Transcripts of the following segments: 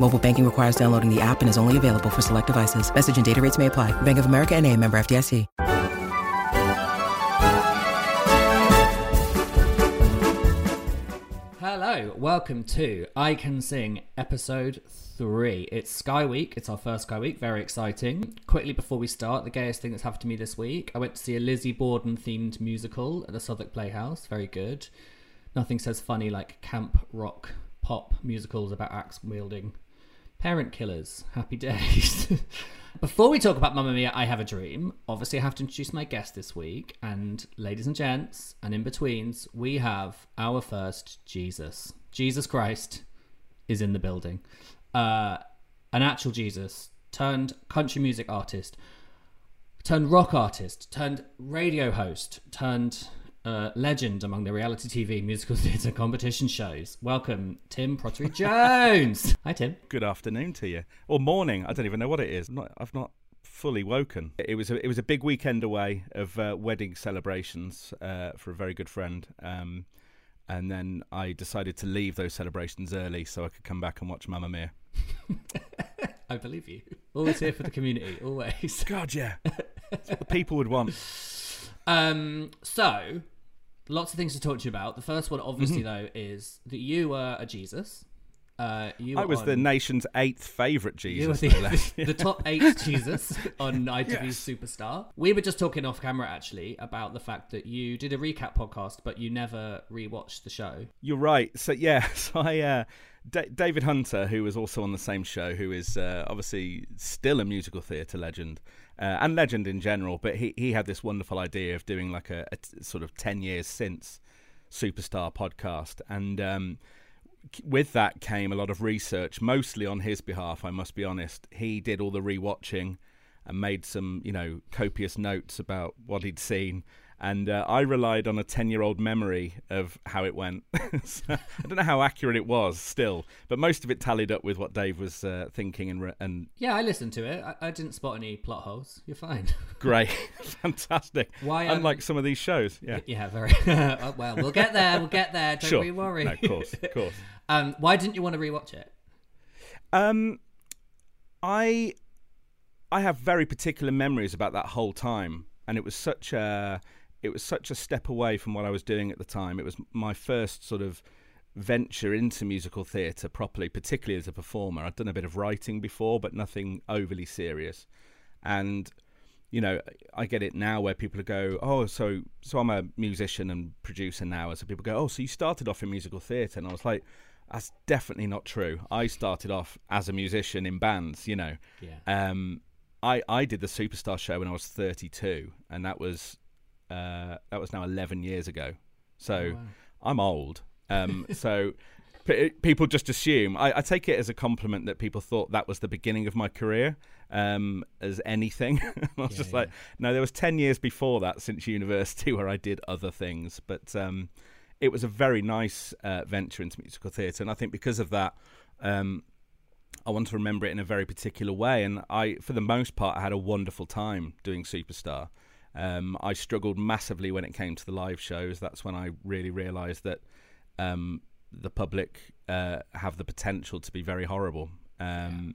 Mobile banking requires downloading the app and is only available for select devices. Message and data rates may apply. Bank of America and a member FDIC. Hello, welcome to I Can Sing episode 3. It's Sky Week, it's our first Sky Week, very exciting. Quickly before we start, the gayest thing that's happened to me this week I went to see a Lizzie Borden themed musical at the Southwark Playhouse, very good. Nothing says funny like camp rock pop musicals about axe wielding parent killers. Happy days. Before we talk about Mamma Mia, I Have a Dream, obviously I have to introduce my guest this week. And ladies and gents, and in betweens, we have our first Jesus. Jesus Christ is in the building. Uh, an actual Jesus turned country music artist, turned rock artist, turned radio host, turned uh, legend among the reality TV musical theatre competition shows. Welcome, Tim Prottey Jones. Hi, Tim. Good afternoon to you, or morning. I don't even know what it is. Not, I've not fully woken. It was a, it was a big weekend away of uh, wedding celebrations uh, for a very good friend. Um, and then I decided to leave those celebrations early so I could come back and watch Mamma Mia. I believe you. Always here for the community. Always. God, yeah. That's what the people would want. Um. So, lots of things to talk to you about. The first one, obviously, though, is that you were a Jesus. Uh, you I was the nation's eighth favourite You were Jesus. the, the, the top eight Jesus on ITV Superstar. We were just talking off camera actually about the fact that you did a recap podcast, but you never rewatched the show. You're right. So yeah, so I uh, D- David Hunter, who was also on the same show, who is uh, obviously still a musical theatre legend uh, and legend in general, but he he had this wonderful idea of doing like a, a t- sort of ten years since Superstar podcast, and um, with that came a lot of research, mostly on his behalf. I must be honest. He did all the rewatching and made some, you know, copious notes about what he'd seen. And uh, I relied on a 10 year old memory of how it went. So, I don't know how accurate it was still, but most of it tallied up with what Dave was uh, thinking and, re- and Yeah, I listened to it. I, I didn't spot any plot holes. You're fine. great. Fantastic. Why, um, Unlike some of these shows. Yeah. yeah, very oh, well. We'll get there. We'll get there. Don't Sure. we worry. No, of course. Of course. um, why didn't you want to rewatch it? Um, I I have very particular memories about that whole time, and it was such a it was such a step away from what I was doing at the time. It was my first sort of venture into musical theatre properly, particularly as a performer. I'd done a bit of writing before, but nothing overly serious, and you know, I get it now where people go, oh, so so I'm a musician and producer now, and so people go, oh, so you started off in musical theatre, and I was like, that's definitely not true. I started off as a musician in bands, you know. Yeah. Um, I I did the Superstar show when I was 32, and that was uh, that was now 11 years ago. So I'm old. Um, so p- people just assume. I, I take it as a compliment that people thought that was the beginning of my career um, as anything. I was just like, no, there was 10 years before that since university where I did other things, but. Um, it was a very nice uh, venture into musical theatre, and I think because of that, um, I want to remember it in a very particular way. And I, for the most part, I had a wonderful time doing Superstar. Um, I struggled massively when it came to the live shows. That's when I really realised that um, the public uh, have the potential to be very horrible. Um,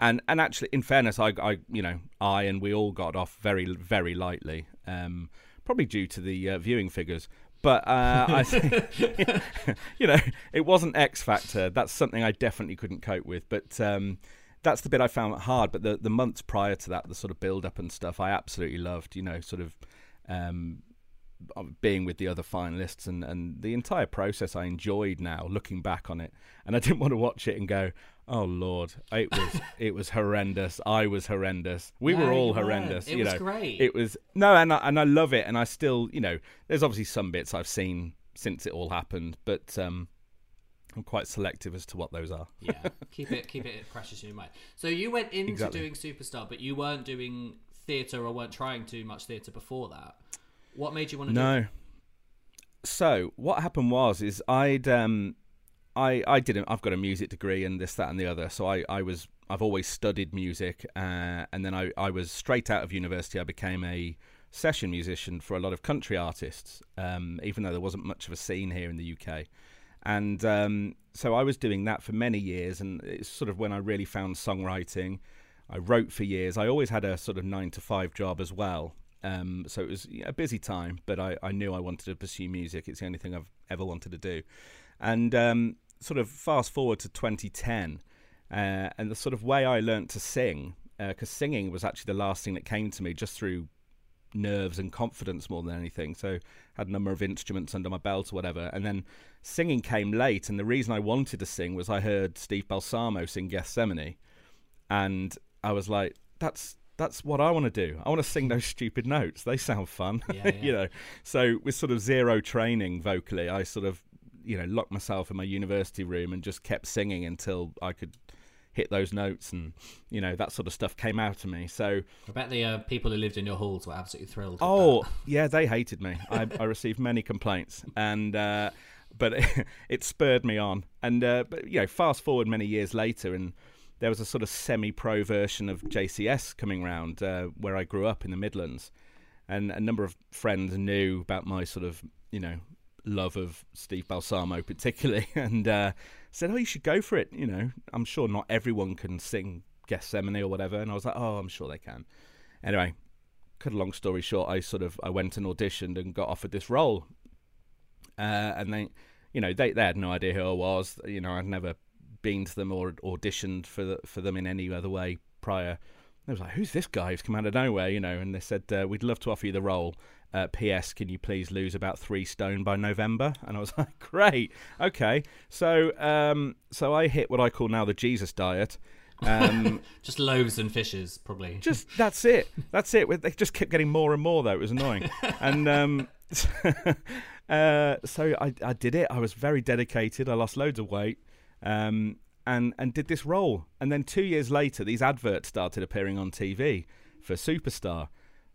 And and actually, in fairness, I, I you know I and we all got off very very lightly, um, probably due to the uh, viewing figures. but uh, I think, you know, it wasn't X Factor. That's something I definitely couldn't cope with. But um, that's the bit I found hard. But the the months prior to that, the sort of build up and stuff, I absolutely loved. You know, sort of um, being with the other finalists and, and the entire process I enjoyed now looking back on it and I didn't want to watch it and go oh lord it was it was horrendous I was horrendous we No, were all horrendous It you was know great. it was no and I, and I love it and I still you know there's obviously some bits I've seen since it all happened but um I'm quite selective as to what those are yeah, keep it keep it precious in your mind. So you went into Exactly. doing Superstar, but you weren't doing theatre or weren't trying to do much theatre before that. What made you want to do No. So what happened was is I'd um I I didn't I've got a music degree and this that and the other so I I was I've always studied music uh, and then I I was straight out of university I became a session musician for a lot of country artists um even though there wasn't much of a scene here in the UK and um so I was doing that for many years and it's sort of when I really found songwriting I wrote for years I always had a sort of 9 to 5 job as well um, so it was a busy time, but I, I knew I wanted to pursue music. It's the only thing I've ever wanted to do. And um, sort of fast forward to 2010, uh, and the sort of way I learnt to sing, because singing was actually the last thing that came to me just through nerves and confidence more than anything. So had a number of instruments under my belt or whatever. And then singing came late, and the reason I wanted to sing was I heard Steve Balsamo sing Gethsemane, and I was like, that's that's what I want to do. I want to sing those stupid notes. They sound fun, Yeah, you know. So with sort of zero training vocally, I sort of you know locked myself in my university room and just kept singing until I could hit those notes and you know that sort of stuff came out of me. So I bet the uh, people who lived in your halls were absolutely thrilled. Oh, yeah, they hated me. I, I received many complaints, and uh, but it, it spurred me on. And uh, but you know, fast forward many years later, and there was a sort of semi-pro version of JCS coming round uh, where I grew up in the Midlands, and a number of friends knew about my sort of you know love of Steve Balsamo particularly, and uh, said, "Oh, you should go for it." You know, I'm sure not everyone can sing Gethsemane or whatever, and I was like, "Oh, I'm sure they can." Anyway, cut a long story short, I sort of I went and auditioned and got offered this role, uh, and they, you know, they they had no idea who I was. You know, I'd never been to them or auditioned for the, for them in any other way prior. They was like, "Who's this guy who's come out of nowhere?" You know, and they said, uh, "We'd love to offer you the role. Uh, P.S. Can you please lose about three stone by November?" And I was like, "Great, okay." So, um, so I hit what I call now the Jesus diet. Um, Just loaves and fishes, probably. just that's it. That's it. They just kept getting more and more though. It was annoying. and um, uh, so I, I did it. I was very dedicated. I lost loads of weight. Um, and and did this role. And then two years later, these adverts started appearing on TV for Superstar.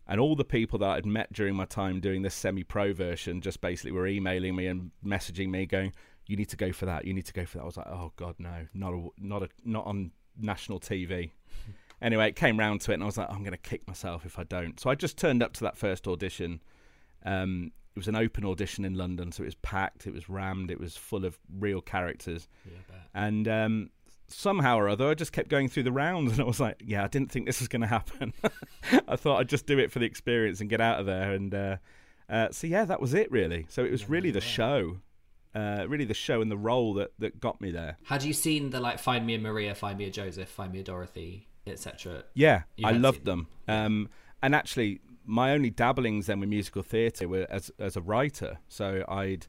And all the people that I'd met during my time doing this semi-pro version just basically were emailing me and messaging me, going, "You need to go for that. You need to go for that." I was like, "Oh God, no, not a, not a, not on national TV." anyway, it came round to it, and I was like, I'm going to kick myself if I don't. So I just turned up to that first audition. Um, it was an open audition in London, so it was packed, it was rammed, it was full of real characters. Yeah. And um, somehow or other, I just kept going through the rounds, and I was like, yeah, I didn't think this was going to happen. I thought I'd just do it for the experience and get out of there. And uh, uh, so, yeah, that was it, really. So it was really the show. Uh, really, the show and the role that, that got me there. Had you seen the like Find Me a Maria, Find Me a Joseph, Find Me a Dorothy, etc.? Yeah, You I loved them. Um, and actually, my only dabblings then with musical theatre were as as a writer. So I'd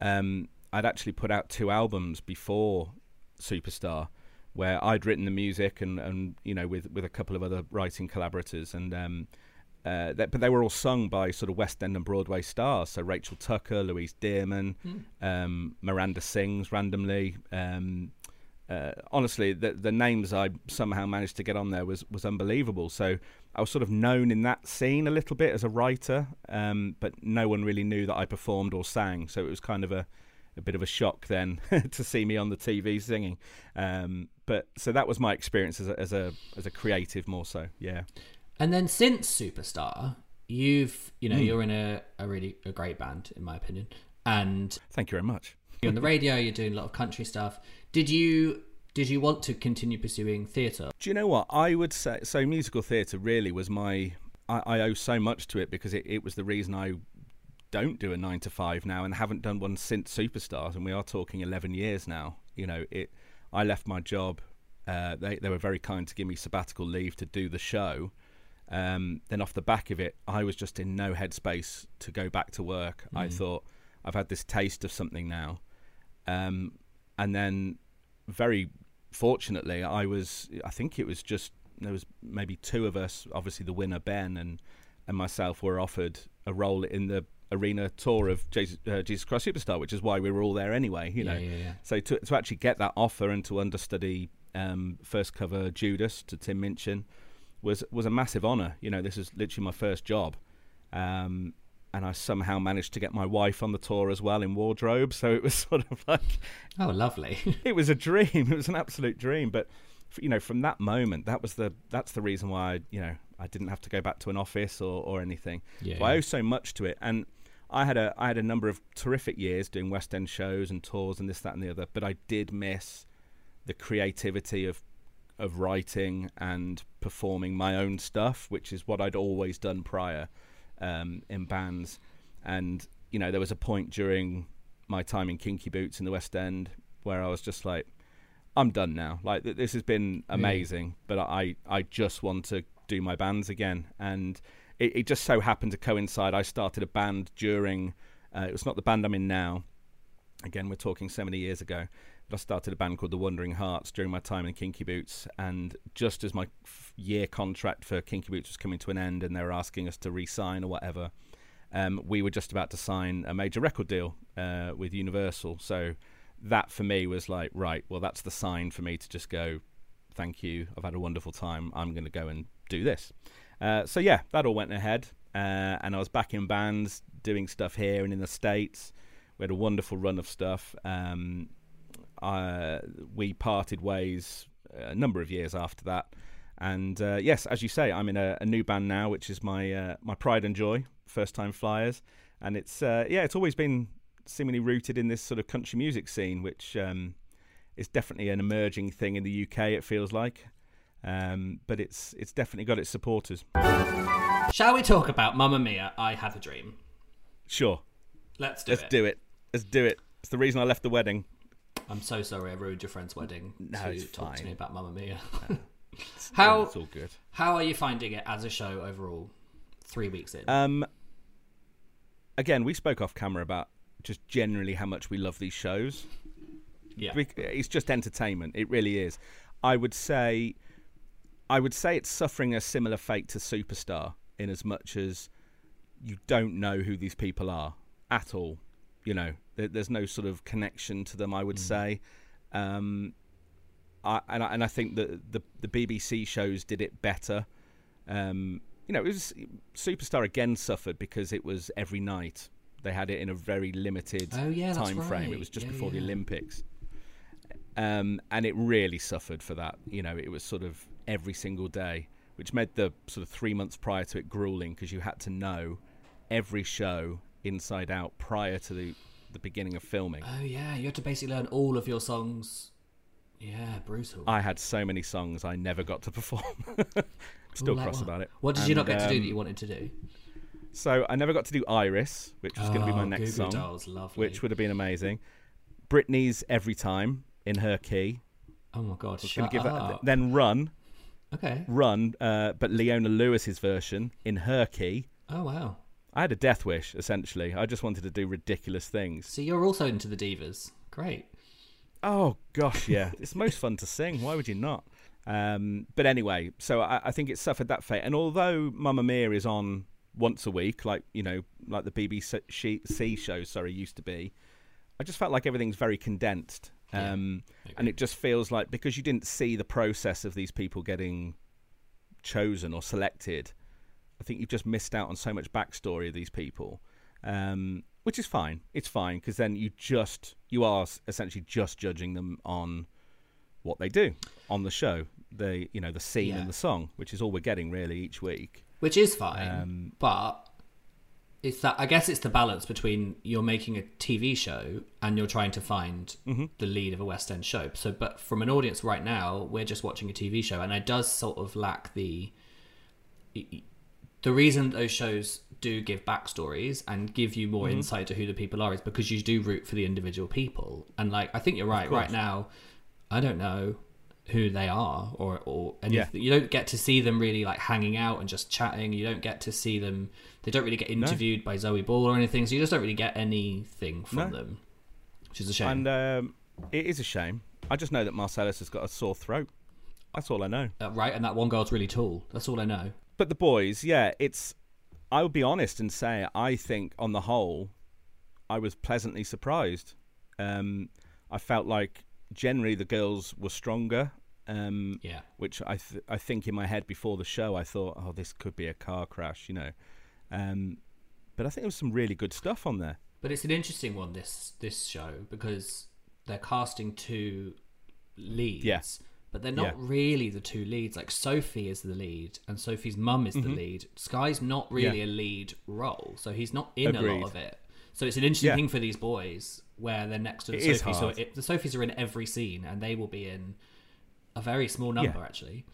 um, I'd actually put out two albums before Superstar, where I'd written the music and, and you know with with a couple of other writing collaborators and. Um, uh, that, but they were all sung by sort of West End and Broadway stars. So Rachel Tucker, Louise Dearman, um, Miranda sings randomly. Um, uh, honestly, the the names I somehow managed to get on there was was unbelievable. So I was sort of known in that scene a little bit as a writer, um, but no one really knew that I performed or sang. So it was kind of a a bit of a shock then to see me on the TV singing. Um, but so that was my experience as a, as a as a creative more so. Yeah. And then since Superstar, you've you know Hmm. you're in a, a really a great band in my opinion, and Thank you very much. you're on the radio. You're doing a lot of country stuff. Did you did you want to continue pursuing theatre? Do you know what I would say? So musical theatre really was my. I, I owe so much to it because it, it was the reason I don't do a nine to five now and haven't done one since Superstars, and we are talking eleven years now. You know, it. I left my job. Uh, they they were very kind to give me sabbatical leave to do the show. Um, then off the back of it, I was just in no headspace to go back to work. I thought I've had this taste of something now, um, and then very fortunately, I was. I think it was just there was maybe two of us. Obviously, the winner Ben and and myself were offered a role in the arena tour of Jesus, uh, Jesus Christ Superstar, which is why we were all there anyway. You know, yeah, yeah. so to to actually get that offer and to understudy um, first cover Judas to Tim Minchin was was a massive honour. You know, this is literally my first job. Um, and I somehow managed to get my wife on the tour as well in wardrobe. So it was sort of like Oh, lovely. it was a dream. It was an absolute dream. But you know, from that moment, that was the that's the reason why I, you know I didn't have to go back to an office or, or anything. Yeah, So I owe so much to it, and I had a I had a number of terrific years doing West End shows and tours and this that and the other. But I did miss the creativity of of writing and performing my own stuff, which is what I'd always done prior um, in bands. And you know, there was a point during my time in Kinky Boots in the West End where I was just like, I'm done now. Like th- this has been amazing, but I I just want to do my bands again. And it, it just so happened to coincide. I started a band during. Uh, it was not the band I'm in now. Again, we're talking so many years ago. But I started a band called the Wandering Hearts during my time in Kinky Boots, and just as my f- year contract for Kinky Boots was coming to an end, and they were asking us to re-sign or whatever, um, we were just about to sign a major record deal uh, with Universal. So that for me was like, right, well, that's the sign for me to just go, thank you, I've had a wonderful time, I'm going to go and do this. Uh, so yeah, that all went ahead, uh, and I was back in bands doing stuff here and in the States. We had a wonderful run of stuff. Um, uh, we parted ways a number of years after that. And uh, yes, as you say, I'm in a, a new band now, which is my uh, my pride and joy, First Time Flyers, and it's uh, yeah, it's always been seemingly rooted in this sort of country music scene, which um, is definitely an emerging thing in the UK. It feels like, um, but it's it's definitely got its supporters. Shall we talk about Mamma Mia? I have a dream. Sure, Let's do it. let's it. do it. Let's do it. It's the reason I left the wedding. I'm so sorry I ruined your friend's wedding No, to it's talk to me about Mamma Mia. How it's all good. how are you finding it as a show overall? Three weeks in. Um, again, we spoke off camera about just generally how much we love these shows. yeah. It's just entertainment. It really is. I would say, I would say it's suffering a similar fate to Superstar in as much as you don't know who these people are at all. You know, there, there's no sort of connection to them. I would say, um, I, and, I, and I think that the the BBC shows did it better. Um, you know, it was Superstar again suffered because it was every night. They had it in a very limited Oh, yeah, time frame. It was just Yeah, before the. Olympics um, and it really suffered for that. You know, it was sort of every single day, which made the sort of three months prior to it grueling because you had to know every show inside out prior to the the beginning of filming. oh yeah, you had to basically learn all of your songs. Yeah, brutal. I had so many songs I never got to perform. Still Like cross what? about it. What did you not And, get to do um, that you wanted to do? So I never got to do Iris, which was going to be my Oh, next Goo Goo song, Dolls, lovely. which would have been amazing. Britney's Every Time in her key. Oh my god, I was shut going to give up. that. Then Run, Okay. Run, uh, but Leona Lewis's version in her key. Oh wow. I had a death wish, essentially. I just wanted to do ridiculous things. So you're also into the divas. Great. Oh, gosh, yeah. it's most fun to sing. Why would you not? Um, but anyway, so I, I think it suffered that fate. And although Mamma Mia is on once a week, like, you know, like the BBC show, sorry, used to be, I just felt like everything's very condensed. Yeah, Um, I and it just feels like because you didn't see the process of these people getting chosen or selected, I think you've just missed out on so much backstory of these people, um, which is fine. It's fine because then you just you are essentially just judging them on what they do on the show, the you know the scene Yeah. and the song, which is all we're getting really each week. Which is fine, Um, but it's that I guess it's the balance between you're making a TV show and you're trying to find Mm-hmm. the lead of a West End show. So, but from an audience right now, we're just watching a TV show, and it does sort of lack the the reason those shows do give backstories and give you Mm-hmm. more insight to who the people are is because you do root for the individual people. And like, I think you're right. Right now, I don't know who they are or or anything. You don't get to see them really like hanging out and just chatting. You don't get to see them. They don't really get interviewed by Zoe Ball or anything. So you just don't really get anything from No. them, which is a shame. And um, it is a shame. I just know that Marcellus has got a sore throat. That's all I know. Uh, right, and that one girl's really tall. That's all I know. But the boys, yeah, it's. I would be honest and say I think on the whole, I was pleasantly surprised. Um, I felt like generally the girls were stronger. Um, Yeah. Which I th- I think in my head before the show I thought, oh, this could be a car crash, you know. Um, but I think there was some really good stuff on there. But it's an interesting one this this show because they're casting two leads. Yeah. But they're not Yeah. really the two leads. Like Sophie is the lead, and Sophie's mum is the lead. Sky's not really Mm-hmm. Yeah. a lead role, so he's not in a lot of it. So it's an interesting thing for these boys where they're next to the It Sophie. So it, the Sophies are in every scene, and they will be in a very small number actually.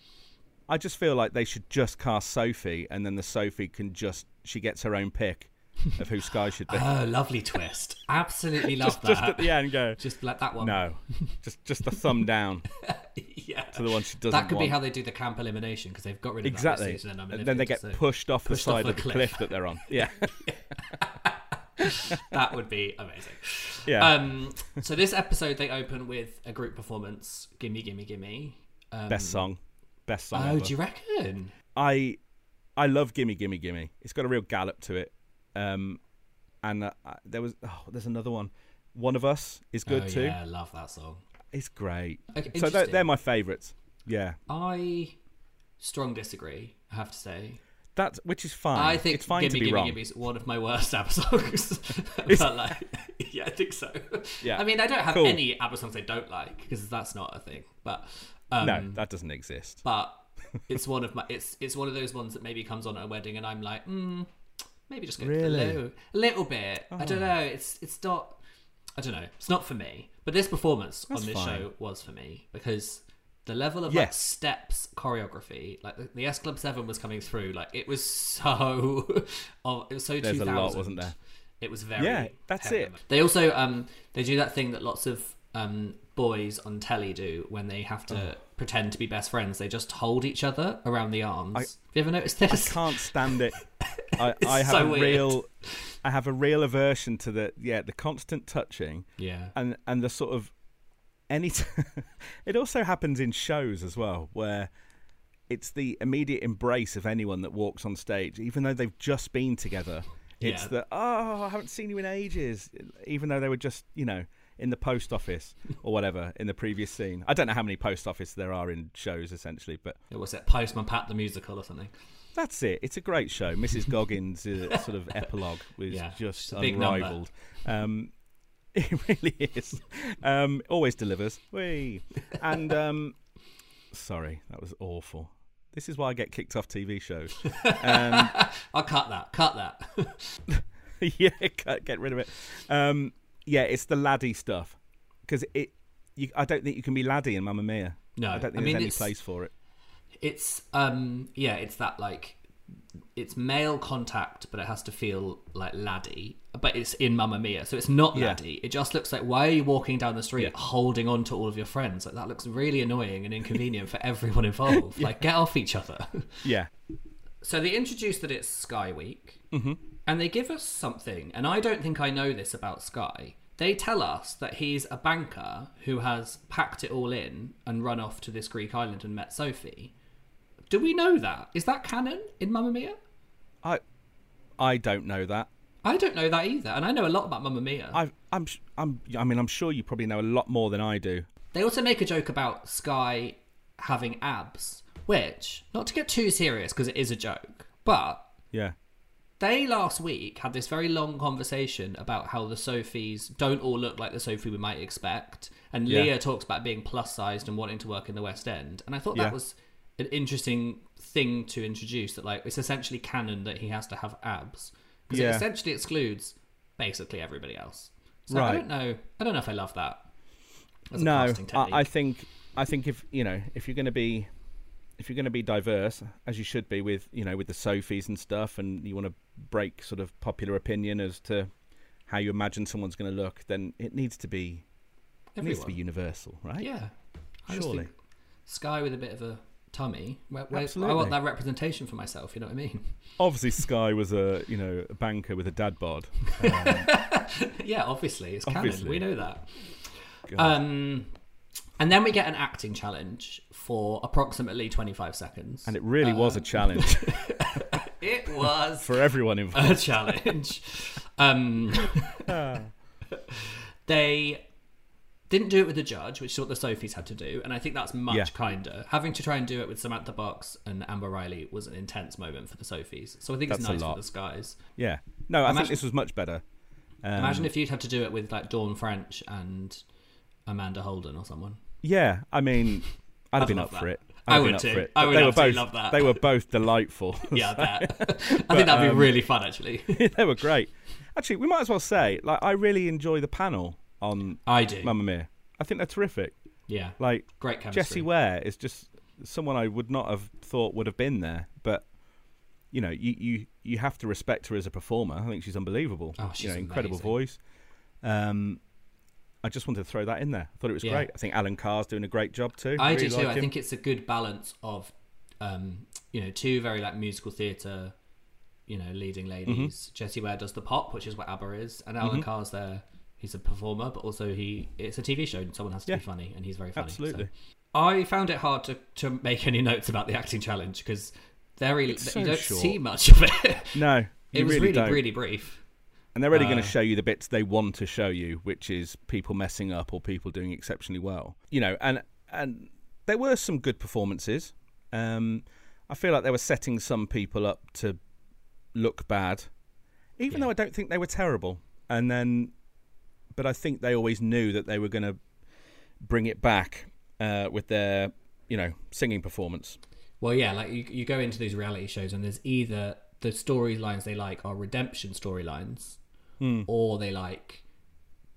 I just feel like they should just cast Sophie, and then the Sophie can just she gets her own pick of who Sky should be. Oh, lovely twist! Absolutely love just, that. just at the end, go. Just let that one. No, just just the thumb down yeah. to the one she doesn't That could be how they do the camp elimination because they've got rid of exactly. That season, and And then they get so pushed off pushed the side the of the cliff. cliff. that they're on. Yeah, That would be amazing. yeah. Um, so this episode they open with a group performance. Gimme, gimme, gimme. Um, Best song, best song. Oh, ever. do you reckon? I I love Gimme Gimme Gimme. It's got a real gallop to it. Um, and uh, there was oh, there's another one. One of Us is good oh, too. Yeah, I love that song. It's great. Okay, so they're, they're my favourites. Yeah, I strong disagree. I have to say. That which is fine. I think it's fine gimme, to be gimme, wrong. gimme is one of my worst ABBA songs. but like, yeah, I think so. Yeah. I mean, I don't have Cool. any ABBA songs I don't like because that's not a thing. But um, no, that doesn't exist. but it's one of my it's it's one of those ones that maybe comes on at a wedding and I'm like, mm, maybe just go Really? a little, a little bit. I don't know. It's it's not. I don't know. It's not for me. But this performance That's on this fine. show was for me because the level of like steps choreography, like the, the S Club Seven was coming through. Like it was so, oh, it was so There's a 2000. lot, wasn't there? It was very Yeah, that's heavy. it. They also um they do that thing that lots of um boys on telly do when they have to Oh. Pretend to be best friends. They just hold each other around the arms. have you ever noticed this? I can't stand it. I, I have so a weird. real, I have a real aversion to the yeah the constant touching Yeah. and and the sort of any. T- it also happens in shows as well where it's the immediate embrace of anyone that walks on stage, even though they've just been together. It's Yeah. the oh I haven't seen you in ages, even though they were just you know in the post office or whatever in the previous scene. I don't know how many post office there are in shows essentially, but It was it Postman Pat the musical or something. That's it. It's a great show. Mrs. Goggins' sort of epilogue was Yeah, just a big unrivaled. Um, it really is. Um, always delivers. Whee. And um, sorry, that was awful. This is why I get kicked off TV shows. Um, I'll cut that. Cut that. yeah, cut- get rid of it. Yeah, it's the laddie stuff because it. You, I don't think you can be laddie in Mamma Mia. No, I don't think I there's mean, any place for it. it's um yeah, it's that like it's male contact, but it has to feel like laddie. But it's in Mamma Mia, so it's not Yeah. laddie. It just looks like why are you walking down the street Yeah. holding on to all of your friends? Like that looks really annoying and inconvenient for everyone involved. Like get off each other. Yeah, So they introduce that it's Sky Week, Mm-hmm. And they give us something, and I don't think I know this about Sky. They tell us that he's a banker who has packed it all in and run off to this Greek island and met Sophie. Do we know that? Is that canon in Mamma Mia? I I don't know that. I don't know that either, and I know a lot about Mamma Mia. I, I'm, I'm, I mean, I'm sure you probably know a lot more than I do. They also make a joke about Sky having abs, which, not to get too serious because it is a joke, but Yeah, they last week had this very long conversation about how the Sophies don't all look like the Sophie we might expect. And Yeah. Leah talks about being plus sized and wanting to work in the West End. And I thought Yeah. that was an interesting thing to introduce that, like, it's essentially canon that he has to have abs. Because Yeah. it essentially excludes basically everybody else. So I don't know. I don't know if I love that. No. I, I think, I think if you know, if you're going to be, if you're going to be diverse, as you should be with you know with the Sophies and stuff, and you want to break sort of popular opinion as to how you imagine someone's going to look, then it needs to be it needs to be universal, right? Yeah. I Surely. Sky with a bit of a tummy. Where, where, I want that representation for myself. You know what I mean? Obviously, Sky was a you know a banker with a dad bod. yeah, obviously it's canon. Obviously. We know that. God. Um, and then we get an acting challenge for approximately 25 seconds. and it really was uh, a challenge it was for everyone involved. a challenge. Um, they didn't do it with the judge, which is what the Sophies had to do, and I think that's much Yeah. kinder. Having to try and do it with Samantha Barks and Amber Riley was an intense moment for the Sophies. So I think That's it's nice for the Skies. Yeah, no, I think Imagine- this was much better. Um, Imagine if you'd had to do it with like Dawn French and Amanda Holden or someone. Yeah, I mean, I'd have been up for it. I I'd have would too. I would they were both, love that. They were both delightful. Yeah, I bet. I think that'd be um, really fun, actually. they were great. Actually, we might as well say, like, I really enjoy the panel on I do. Mamma Mia. I think they're terrific. Yeah, Like, great chemistry. Jessie Ware is just someone I would not have thought would have been there, but you know, you you you have to respect her as a performer. I think she's unbelievable. Oh, you she's know, incredible amazing. voice. Um, I just wanted to throw that in there. I thought it was Yeah. great. I think Alan Carr's doing a great job too. I Really do too. like I think it's a good balance of, um, you know, two very like musical theatre, you know, leading Mm-hmm. ladies. Jessie Ware does the pop, which is what ABBA is, and Alan Carr's there. He's a performer, but also he it's a TV show, and someone has to Yeah. be funny, and he's very funny. Absolutely. So. I found it hard to, to make any notes about the acting challenge because very so you don't short. see much of it. No, you it was really, really, really brief. And they're really going Uh, to show you the bits they want to show you, which is people messing up or people doing exceptionally well. You know, and and there were some good performances. Um, I feel like they were setting some people up to look bad, even Yeah. though I don't think they were terrible. And then, but I think they always knew that they were going to bring it back uh, with their, you know, singing performance. Well, yeah, like you, you go into these reality shows and there's either the storylines they like are redemption storylines, Hmm. or they like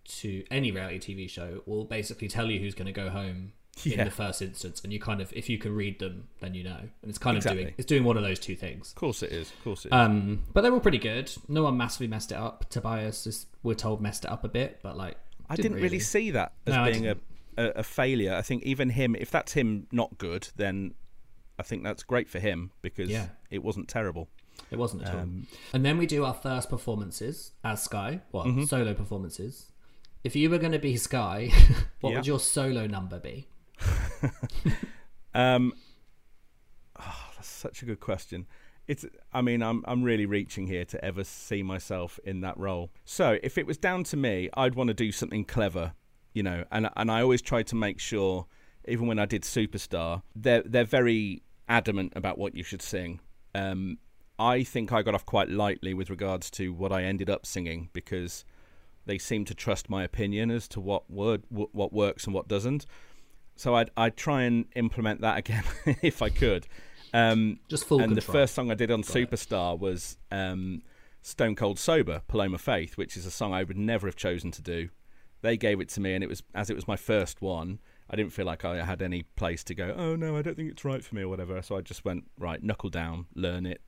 to any reality TV show will basically tell you who's going to go home in the first instance, and you kind of if you can read them, then you know, and it's kind of doing it's doing one of those two things. Of course it is. Of course it is. Um, but they were pretty good. No one massively messed it up. Tobias is we're told messed it up a bit, but like I didn't, really. see that as No, being a, a, a failure. I think even him, if that's him not good, then I think that's great for him because Yeah. it wasn't terrible. It wasn't at all. Um, And then we do our first performances as Sky, well, Mm-hmm. solo performances. If you were going to be Sky, what Yeah. would your solo number be? Um, oh, that's such a good question. It's. I mean, I'm I'm really reaching here to ever see myself in that role. So if it was down to me, I'd want to do something clever, you know. And and I always tried to make sure, even when I did Superstar, they're they're very adamant about what you should sing. Um, I think I got off quite lightly with regards to what I ended up singing because they seem to trust my opinion as to what word wh- what works and what doesn't. So I'd I'd try and implement that again if I could. Um, Just full and the first song I did on Got it. Superstar was um, Stone Cold Sober, Paloma Faith, which is a song I would never have chosen to do. They gave it to me, and it was as it was my first one. I didn't feel like I had any place to go. Oh no, I don't think it's right for me or whatever. So I just went right, knuckle down, learn it,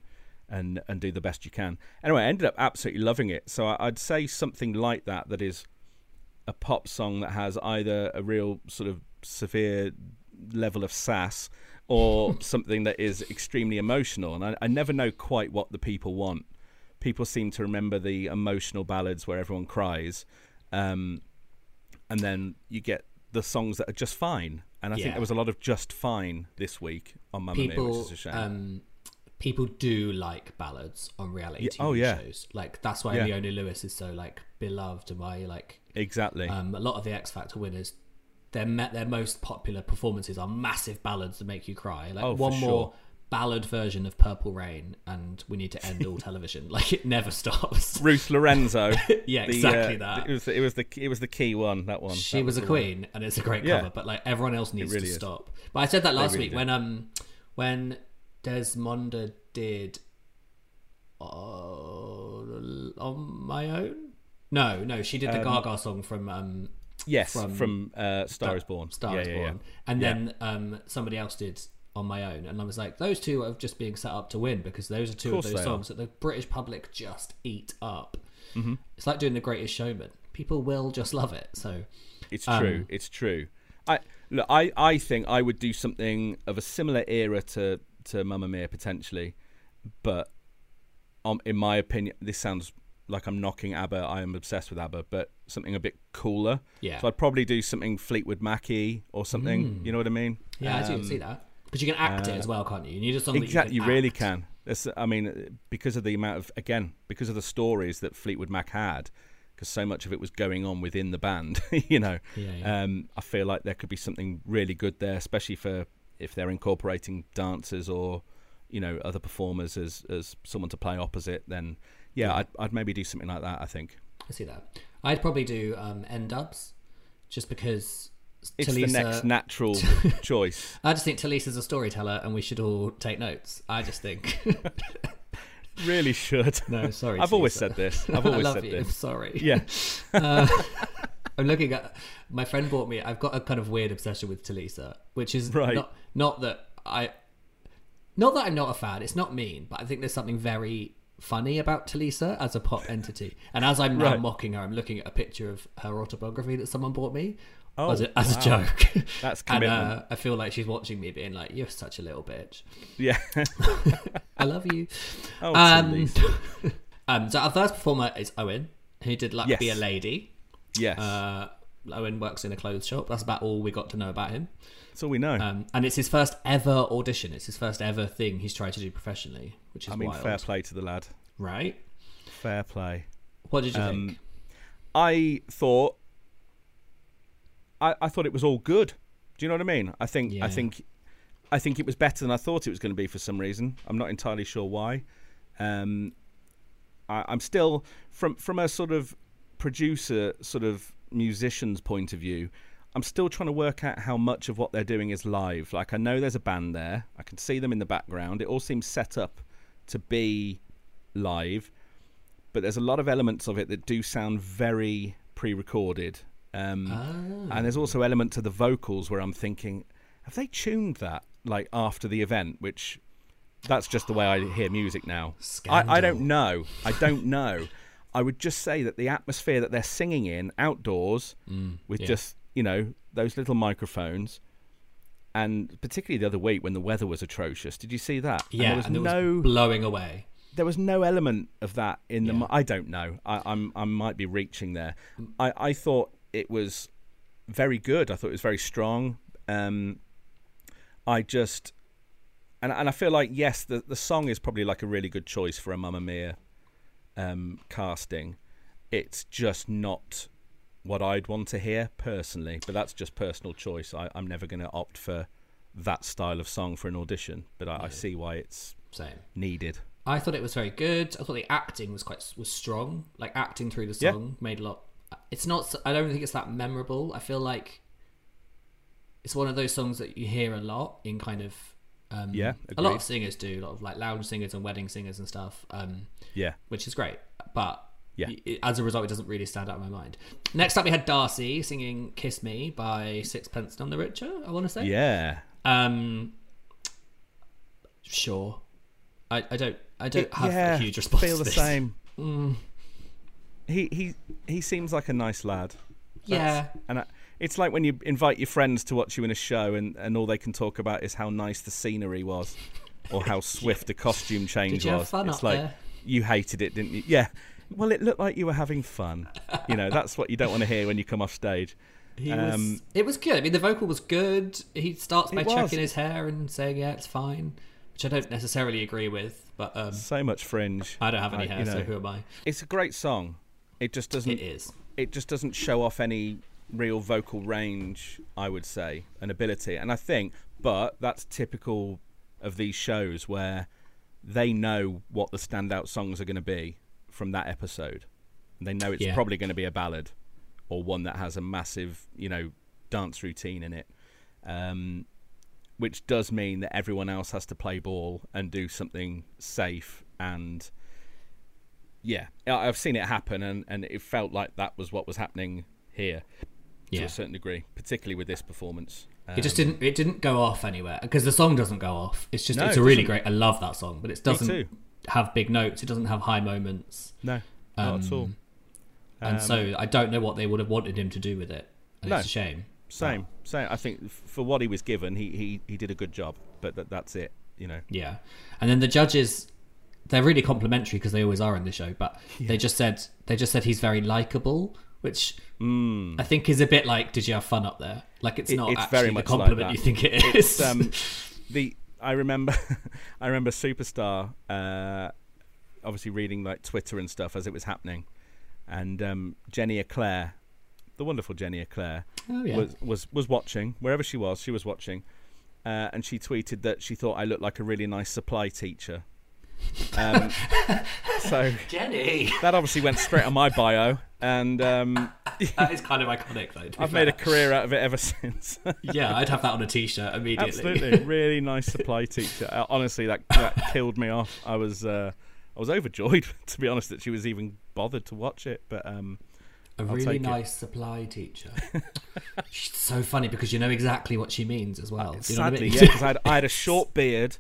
and and do the best you can. Anyway, I ended up absolutely loving it. So I, I'd say something like that. That is a pop song that has either a real sort of severe level of sass or something that is extremely emotional. And I, I never know quite what the people want. People seem to remember the emotional ballads where everyone cries, um, and then you get the songs that are just fine. And I think there was a lot of just fine this week on Mamma Mia, which is a shame. um, people do like ballads on reality Yeah, TV oh, yeah. shows. Like that's why Yeah. Leona Lewis is so like beloved, and why like exactly. um, a lot of the X Factor winners, their their most popular performances are massive ballads that make you cry. Like Oh, one more ballad version of Purple Rain, and we need to end all television. Like it never stops. Ruth Lorenzo. Yeah, the, exactly uh, that. It was it was the it was the key one. That one. She That was a the one. queen, and it's a great Yeah. cover. But like everyone else needs really to is. stop. But I said that last really week when um when Desmonda did uh, on my own. No, no, she did the Gaga song from um Yes, from from, uh, Star is Born. Star yeah, is yeah, Born, yeah. and then um somebody else did on my own, and I was like, those two are just being set up to win because those are two of, course those they are. songs that the British public just eat up. Mm-hmm. It's like doing The Greatest Showman. People will just love it. So It's Um, true. It's true. I look. I, I think I would do something of a similar era to to Mamma Mia potentially, but um, in my opinion, this sounds like I'm knocking ABBA. I am obsessed with ABBA, but something a bit cooler. Yeah. So I'd probably do something Fleetwood Mackie or something. You know what I mean? yeah, I do Um, see that. Because you can act it as well, can't you? You need song Exactly, you, you, really can. That's, I mean, because of the amount of again, because of the stories that Fleetwood Mac had, because so much of it was going on within the band. you know, Yeah, yeah. Um, I feel like there could be something really good there, especially for if they're incorporating dancers or you know other performers as as someone to play opposite. Then yeah, I'd, I'd maybe do something like that. I think I see that. I'd probably do um, N-Dubz, just because it's Tulisa, the next natural choice. I just think Tulisa's a storyteller, and we should all take notes. I just think. Really should. no, sorry. I've always said this. I've always I love said you. this. Sorry. Yeah. I'm looking at my friend bought me. I've got a kind of weird obsession with Tulisa, which is Right. not not that I, not that I'm not a fan. It's not mean, but I think there's something very funny about Tulisa as a pop entity. And as I'm now Right. mocking her, I'm looking at a picture of her autobiography that someone bought me. Oh, as a, as wow. a joke. That's and uh. I feel like she's watching me, being like, "You're such a little bitch. Yeah. I love you." Oh, Um, um, so our first performer is Owen, who did "Luck Be a Lady." Yes. Uh, Owen works in a clothes shop. That's about all we got to know about him. That's all we know. Um, and it's his first ever audition. It's his first ever thing he's tried to do professionally, which is I mean, wild, fair play to the lad. right? Fair play. What did you Um, think? I thought, I, I thought it was all good. Do you know what I mean? I think, Yeah. I think, I think it was better than I thought it was going to be for some reason. I'm not entirely sure why. Um, I, I'm still from from a sort of producer, sort of musician's point of view. I'm still trying to work out how much of what they're doing is live. Like I know there's a band there. I can see them in the background. It all seems set up to be live but there's a lot of elements of it that do sound very pre-recorded. Um, Ah. And there's also element to the vocals where I'm thinking, have they tuned that like after the event? Which that's just the way I hear music now. I, I don't know. I don't know. I would just say that the atmosphere that they're singing in outdoors with yeah. just you know those little microphones. And particularly the other week when the weather was atrocious, did you see that? And yeah, there was and no was blowing away. there was no element of that in the. Yeah. I don't know. I, I'm I might be reaching there. I I thought it was very good. I thought it was very strong. Um, I just and and I feel like yes, the the song is probably like a really good choice for a Mamma Mia um, casting. It's just not what I'd want to hear personally, but that's just personal choice. I, I'm never going to opt for that style of song for an audition, but I, I see why it's Same. needed. I thought it was very good. I thought the acting was quite was strong. Like acting through the Yeah. song made a lot. It's not. I don't think it's that memorable. I feel like it's one of those songs that you hear a lot in kind of. Um, Yeah, a lot of singers do. A lot of like lounge singers and wedding singers and stuff. Um, Yeah. which is great. But Yeah. it, as a result, it doesn't really stand out in my mind. Next up, we had Darcy singing "Kiss Me" by Sixpence None the Richer. I want to say. Yeah. Um. Sure. I, I don't I don't It- have yeah, a huge response. Feel the same. Mm. He he he seems like a nice lad. Yeah. And I, it's like when you invite your friends to watch you in a show, and, and all they can talk about is how nice the scenery was, or how swift the costume change Did you have was. fun it's up like there? you hated it, didn't you? Yeah. Well, it looked like you were having fun. You know, that's what you don't want to hear when you come off stage. He Um, was, it was good. I mean, the vocal was good. He starts by checking his hair and saying, "Yeah, it's fine," which I don't necessarily agree with. But um, So much fringe. I don't have any Like, hair, you so know, who am I? It's a great song. It just doesn't. It is. it just doesn't show off any real vocal range, I would say, and ability. And I think, but that's typical of these shows where they know what the standout songs are going to be from that episode. And they know it's Yeah. probably going to be a ballad or one that has a massive, you know, dance routine in it. Um, which does mean that everyone else has to play ball and do something safe and yeah, I've seen it happen, and, and it felt like that was what was happening here to a certain degree, particularly with this performance. it just didn't. It didn't go off anywhere because the song doesn't go off. It's just No, it's it a really great. I love that song, but it doesn't have big notes. It doesn't have high moments, No, not at all. Um, and so I don't know what they would have wanted him to do with it. And No. It's a shame. Same, same. I think for what he was given, he he, he did a good job. But that, that's it. You know. Yeah, and then the judges, they're really complimentary because they always are in the show. But they just said they just said he's very likable, which I think is a bit like, did you have fun up there? Like it's. It- not it's actually very the much like compliment that. you think it is. It's um the I remember I remember Superstar uh obviously reading like Twitter and stuff as it was happening. And um Jenny Eclair, the wonderful Jenny Eclair, Oh, yeah. was, was was watching, wherever she was, she was watching. Uh, and she tweeted that she thought I looked like a really nice supply teacher. Um, so Jenny, that obviously went straight on my bio, and um, that is kind of iconic though. I've made a career out of it ever since. yeah, I'd have that on a t-shirt immediately. Absolutely, really nice supply teacher. Uh, honestly, that that killed me off. I was uh, I was overjoyed to be honest that she was even bothered to watch it. But um, A I'll really take it. nice supply teacher. She's so funny because you know exactly what she means as well. Do you know what I sadly, mean? yeah, because I, had- I had a short beard.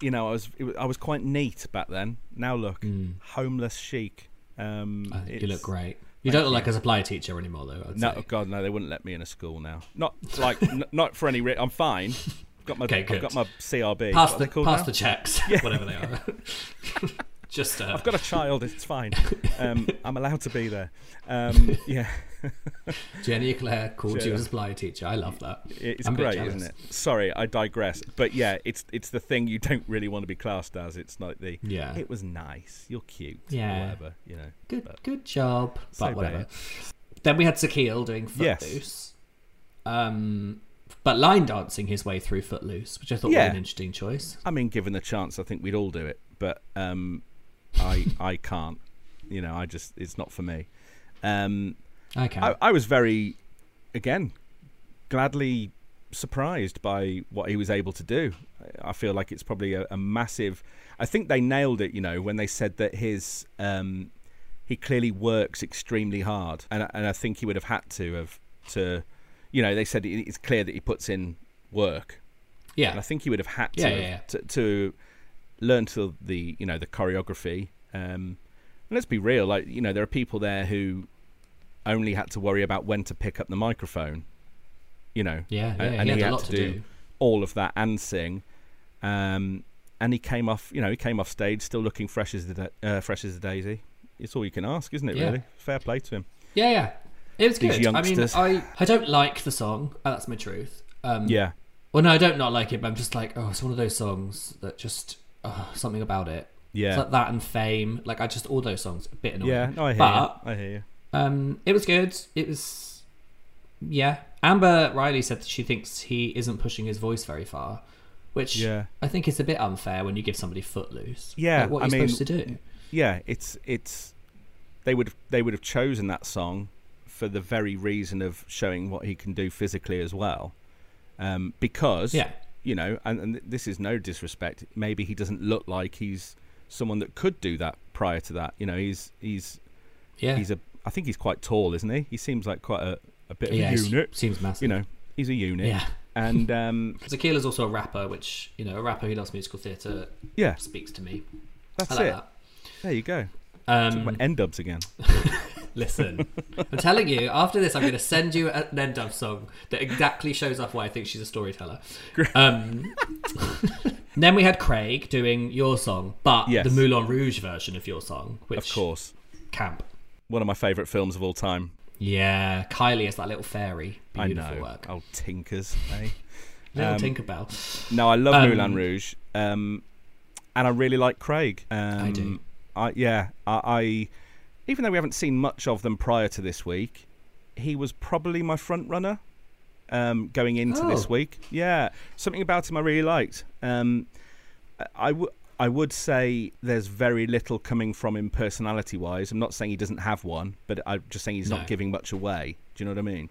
You know, I was I was quite neat back then. Now look, homeless chic. Um. I think you look great. You don't look like a supply teacher anymore, though. I'd No, say. God, no, they wouldn't let me in a school now. Not like n- not for any. Re- I'm fine. I've got my Okay, I've got my CRB. pass the pass now? the checks, whatever they are. Just uh, I've got a child. It's fine. Um, I'm allowed to be there. Um, yeah. Jenny Eclair called you a supply teacher. I love that. It's I'm great, isn't it? Sorry, I digress. But yeah, it's it's the thing you don't really want to be classed as. It's like the Yeah. It was nice. You're cute. Yeah. Whatever. You know. Good, But- good job. So But be whatever. it. Then we had Sakil doing Yes. Footloose. Um, but line dancing his way through Footloose, which I thought Yeah. was an interesting choice. I mean, given the chance, I think we'd all do it. But um, I I can't. You know, I just it's not for me. Um, Okay. I, I was very, again, gladly surprised by what he was able to do. I feel like it's probably a, a massive. I think they nailed it. You know, when they said that his um, he clearly works extremely hard, and I- and I think he would have had to have to, you know, they said it's clear that he puts in work, yeah. and I think he would have had to Yeah, yeah, yeah. to, to learn to the you know the choreography. Um, and let's be real, like you know, there are people there who only had to worry about when to pick up the microphone. You know, Yeah, yeah, and he had a had lot to to do do. all of that and sing. Um, and he came off, you know, he came off stage still looking fresh as the da- uh, fresh as a daisy. It's all you can ask, isn't it? Yeah. Really, fair play to him. Yeah, yeah. It was These good. youngsters. I mean, I I don't like the song. Oh, that's my truth. Um, Yeah, Well, no, I don't not like it, but I'm just like, oh, it's one of those songs that just oh, something about it. yeah, It's like that and Fame. Like I just all those songs a bit annoying. yeah. No, I hear but you. I hear you. um, it was good. It was, yeah. Amber Riley said that she thinks he isn't pushing his voice very far, which Yeah. I think is a bit unfair when you give somebody Footloose. Yeah, like, what are I you mean- supposed to do? yeah, it's it's they would they would have chosen that song for the very reason of showing what he can do physically as well, um, because Yeah. You know, and, and this is no disrespect. Maybe he doesn't look like he's someone that could do that prior to that. You know, he's he's Yeah, he's a I think he's quite tall, isn't he? He seems like quite a, a bit of yeah, a he's- unit. seems massive. You know, he's a unit. yeah. And um, Zakila's also a rapper, which you know, a rapper who loves musical theatre yeah, speaks to me. that's I like it. that. There you go. Um, N-Dubz again. Listen, I'm telling you, after this, I'm going to send you an N-Dubz song that exactly shows off why I think she's a storyteller. Um, then we had Craig doing your song, but Yes. the Moulin Rouge version of your song, which Of course, camp. one of my favourite films of all time. Yeah, Kylie is that little fairy. Beautiful I know. work. Oh, tinkers, eh? Little um, Tinkerbell. No, I love Um, Moulin Rouge, um, and I really like Craig. Um, I do. I, yeah, I, I, even though we haven't seen much of them prior to this week, he was probably my front runner um, going into Oh. this week. Yeah, something about him I really liked. Um, I would. I would say there's very little coming from him personality wise. I'm not saying he doesn't have one, but I'm just saying he's No. not giving much away. Do you know what I mean?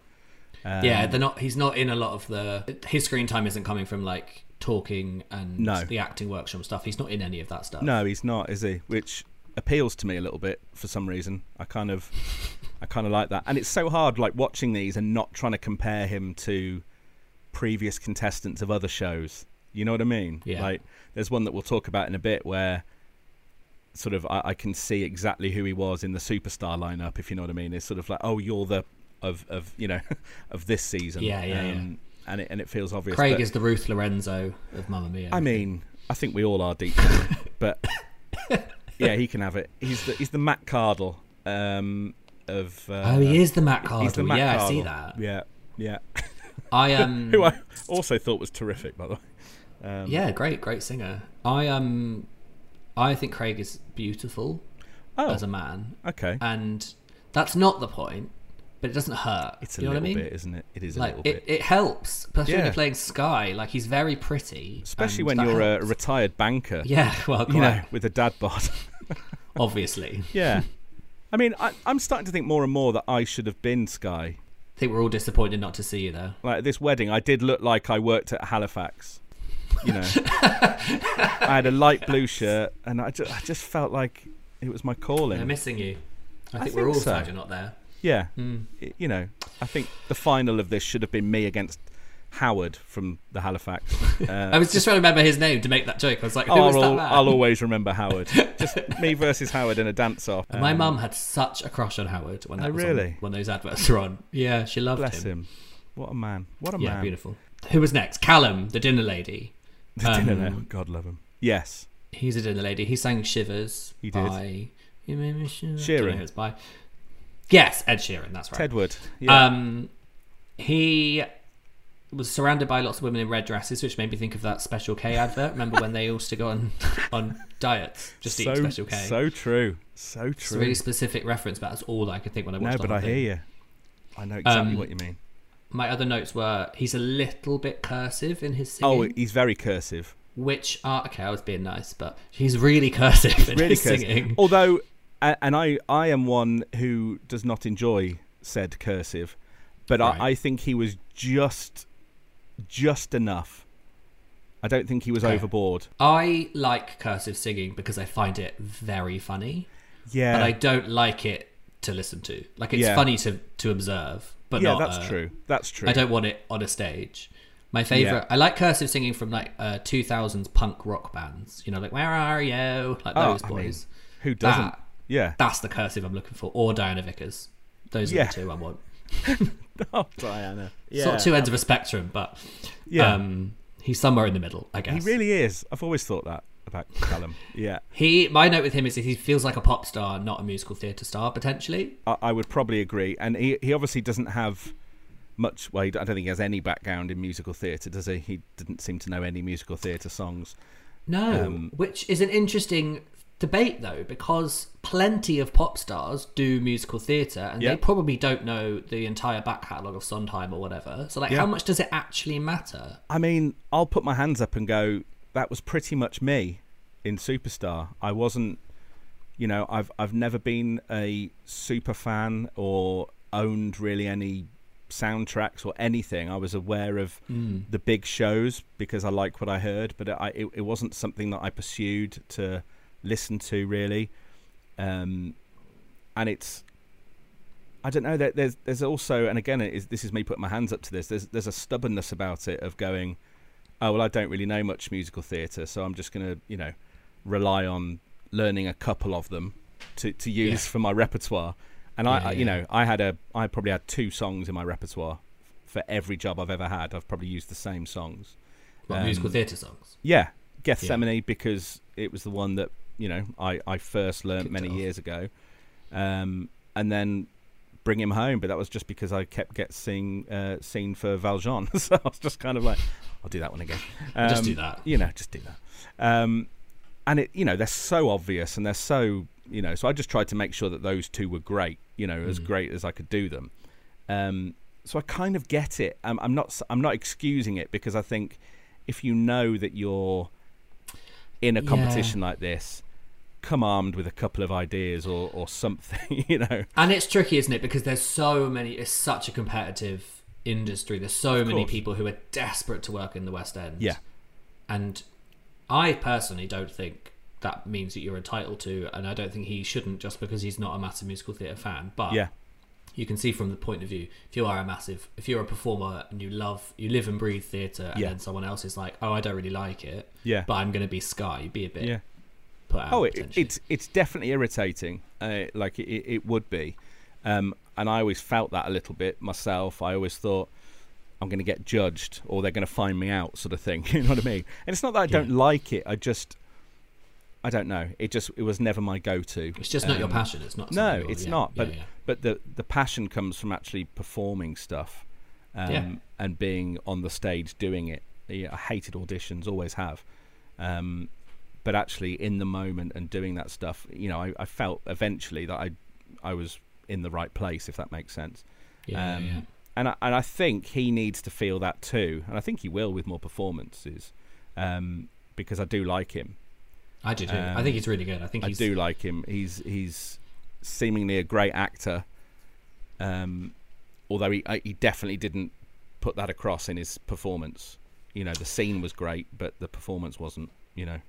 Um, yeah, they're not. He's not in a lot of the. His screen time isn't coming from like talking and No. the acting workshop stuff. He's not in any of that stuff. No, he's not, is he? Which appeals to me a little bit for some reason. I kind of, I kind of like that, and it's so hard, like watching these and not trying to compare him to previous contestants of other shows. You know what I mean? Yeah. Like, there's one that we'll talk about in a bit where sort of I, I can see exactly who he was in the superstar lineup. If you know what I mean, it's sort of like, oh, you're the of of you know of this season. Yeah, yeah, yeah. Um, and it and it feels obvious. Craig but- is the Ruth Lorenzo of Mamma Mia. I mean, I think we all are deep but yeah, he can have it. He's the he's the Matt Cardle um, of. Uh, oh, he is the Matt Cardle. The Matt yeah, I see that. Yeah, yeah. I um, Who I also thought was terrific, by the way. Um, yeah, great, great singer. I um, I think Craig is beautiful Oh, as a man, okay. and that's not the point, but it doesn't hurt. It's a you know little I mean? bit, isn't it? It is a little it, bit. it helps, especially when you're playing Sky. Like he's very pretty, Especially when you're a retired banker. yeah, well, You know, with a dad bod. obviously. yeah. I mean, I, I'm starting to think more and more that I should have been Sky. I think we're all disappointed not to see you though. Like at this wedding, I did look like I worked at Halifax. You know, I had a light blue shirt, and I just, I just felt like it was my calling. They're missing you. I think I we're all so. sad you're not there. Yeah. I- you know, I think the final of this should have been me against Howard from the Halifax. Uh, I was just trying to remember his name to make that joke. I was like, who oh, was that I'll? I'll always remember Howard. Just me versus Howard in a dance off. My mum had such a crush on Howard when that Oh, was on- really? when those adverts were on. Yeah, she loved Bless him. him. What a man. What a Yeah, man. beautiful. Who was next? Callum, the dinner lady. The dinner Um, now. God love him. Yes. He's a dinner lady. He sang Shivers He did. by You Made Me Shiver. Sheeran. Don't know who it's by. Yes, Ed Sheeran. That's right. Tedward. Yeah. Um, he was surrounded by lots of women in red dresses, which made me think of that Special K advert. Remember when they used to go on on diets, just so, eat Special K? so true. So true. it's a really specific reference, but that's all I could think when I watched. no, but I hear you. I know exactly Um, what you mean. My other notes were he's a little bit cursive in his Oh, he's very cursive. which are okay. I was being nice, but he's really cursive in Really his cursive. singing. Although, and I, I am one who does not enjoy said cursive, but Right. I, I think he was just, just enough. I don't think he was Okay. overboard. I like cursive singing because I find it very funny, Yeah, but I don't like it to listen to. Like it's Yeah. funny to to observe, but yeah, not. that's uh, true. That's true. I don't want it on a stage. My favorite, Yeah. I like cursive singing from like uh, 2000s punk rock bands. You know, like Where Are You? Like Oh, those I mean, boys. Who doesn't? That- Yeah. That's the cursive I'm looking for. Or Diana Vickers. Those are Yeah. the two I want. Oh, Diana. Yeah. Sort of two ends of a spectrum, but Yeah. um, he's somewhere in the middle, I guess. he really is. I've always thought that about Callum. yeah. He, my note with him is that he feels like a pop star, not a musical theatre star, potentially. I, I would probably agree. And he, he obviously doesn't have much. Well, I don't think he has any background in musical theatre, does he? He didn't seem to know any musical theatre songs. No, Um, which is an interesting debate though, because plenty of pop stars do musical theatre, and Yeah. they probably don't know the entire back catalogue of Sondheim or whatever. So, like, Yeah. how much does it actually matter? I mean, I'll put my hands up and go. That was pretty much me in Superstar. I wasn't. You know, I've I've never been a super fan or owned really any soundtracks or anything. I was aware of hmm. the big shows because I like what I heard, but I, it, it wasn't something that I pursued to listen to really. Um, and it's I don't know. there- There's there's also, and again, it is, this is me putting my hands up to this. There's there's a stubbornness about it of going, oh well, I don't really know much musical theatre, so I'm just going to you know rely on learning a couple of them to to use Yeah. for my repertoire. And I, Yeah, I, you yeah. know, I had a I probably had two songs in my repertoire for every job I've ever had. I've probably used the same songs. What, Um, musical theatre songs? Yeah, Gethsemane because it was the one that you know I I first learnt Kicked many years ago, um, and then Bring Him Home, but that was just because I kept getting uh, seen for Valjean, so I was just kind of like, I'll do that one again. Just do Um, that. you know, just do that. Um, and it, you know, they're so obvious and they're so, you know, so I just tried to make sure that those two were great, you know, Mm. as great as I could do them. Um, so I kind of get it. I'm, I'm not, I'm not excusing it because I think if you know that you're in a Yeah. competition like this, come armed with a couple of ideas or, or something, you know. And it's tricky, isn't it? Because there's so many. It's such a competitive industry. There's so many people who are desperate to work in the West End. Yeah. And I personally don't think that means that you're entitled to, and I don't think he shouldn't just because he's not a massive musical theatre fan. But Yeah. you can see from the point of view if you are a massive if you're a performer and you love you live and breathe theatre and Yeah. then someone else is like oh i don't really like it Yeah. but i'm going to be sky be a bit Yeah. Put out Oh, it, it's it's definitely irritating. Uh, like it, it would be, um, and I always felt that a little bit myself. I always thought I'm going to get judged, or they're going to find me out, sort of thing. you know what I mean? And it's not that I don't like it. I just, I don't know. It just it was never my go-to. it's just not your Um, passion it's not No, it's yeah, not. But yeah. but the the passion comes from actually performing stuff, um, and being on the stage doing it. Yeah, I hated auditions, always have. Um, but actually, in the moment and doing that stuff, you know, I, I felt eventually that I I was in the right place, if that makes sense. yeah, um, yeah. And I, and I think he needs to feel that too, and I think he will with more performances, um, because I do like him. i do too i um, think he's really good i think I he's do like him. He's he's seemingly a great actor. Um, although he he definitely didn't put that across in his performance. You know, the scene was great, but the performance wasn't. You know,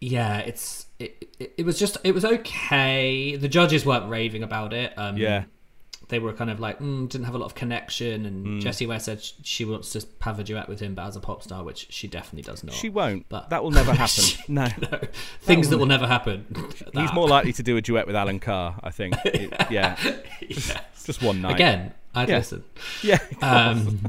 yeah it's it, it, it was just it was okay the judges weren't raving about it um yeah, they were kind of like mm, didn't have a lot of connection and Mm. jessie ware said she wants to have a duet with him but as a pop star which she definitely does not she won't. but- that will never happen. no, no, things that will never happen he's more likely to do a duet with Alan Carr. I think. It- yeah, Yeah. just one night. again i'd Yeah. listen Yeah. um,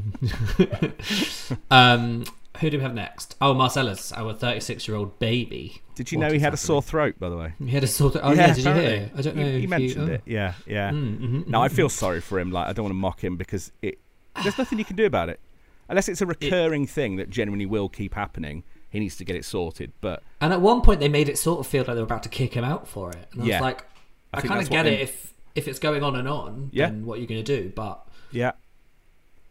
um who do we have next oh marcellus our 36 year old baby Did you What know he is had a sore throat? By the way. he had a sore throat. oh yeah, did you hear i don't know He, he if mentioned oh. it. Yeah, yeah. Mm, mhm, No, I mhm. feel sorry for him. Like I don't want to mock him because it. There's nothing you can do about it, unless it's a recurring thing that genuinely will keep happening. He needs to get it sorted. But And at one point, they made it sort of feel like they were about to kick him out for it. And I Yeah. was like, I I, kind of get they- it if if it's going on and on. Yeah. Then what are you going to do? But yeah,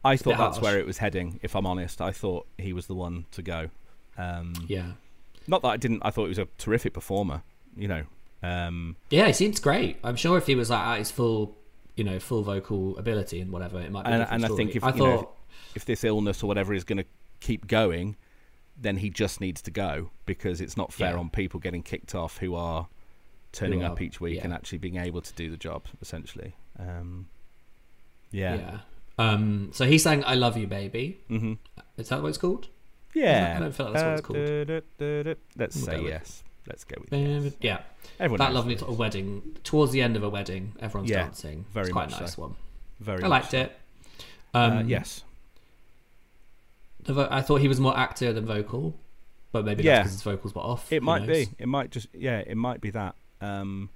I thought that's harsh. where it was heading. If I'm honest, I thought he was the one to go. Um, yeah, Not that I didn't. I thought he was a terrific performer. You know. Um, yeah, he seems great. I'm sure if he was like at his full, you know, full vocal ability and whatever, it might be. a and and I think if I you know, thought, if this illness or whatever is going to keep going, then he just needs to go because it's not fair Yeah. on people getting kicked off who are turning Who up each week yeah. and actually being able to do the job essentially. Um, yeah. yeah. Um. So he sang "I Love You, Baby." hmm Is that what it's called? Yeah. I don't feel like that's what it's Uh, called. du-du-du-du. Let's We'll say yes. Let's go with yes. Yeah. Everyone that lovely sort of wedding towards the end of a wedding. Everyone's Yeah, dancing. very it's quite a nice so. one. Very I liked much it. Um. Uh, yes. The vo- I thought he was more actor than vocal, but maybe Yeah. that's because his vocals were off. It might knows? be. It might just. Yeah. It might be that. Um,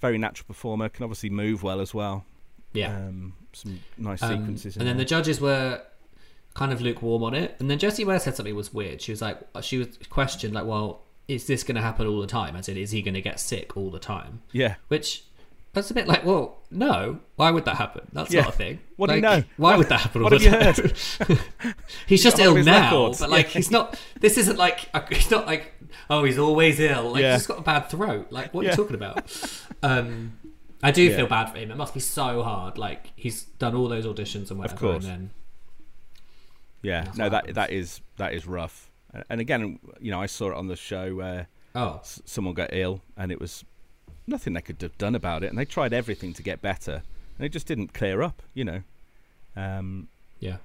very natural performer. Can obviously move well as well. Yeah. Um, some nice Um, sequences. in and then the judges were kind of lukewarm on it. And then Jessie Ware said something was weird. She was like, she was questioned like, well, is this going to happen all the time? I said, is he going to get sick all the time? yeah. Which that's a bit like, well, no. Why would that happen? That's Yeah. not a thing. What do you know? Why What- would that happen all what the have time? he's just ill now, records. but like Yeah. he's not. This isn't like he's not like oh he's always ill. Like Yeah. he's just got a bad throat. Like what are you talking about? Um, I do Yeah. feel bad for him. It must be so hard. Like he's done all those auditions and whatever, course. and then Yeah, no, that happens. that is that is rough. And- again, you know, I saw it on the show where oh someone got ill, and it was nothing they could have done about it, and they tried everything to get better, and it just didn't clear up. You know, um, yeah,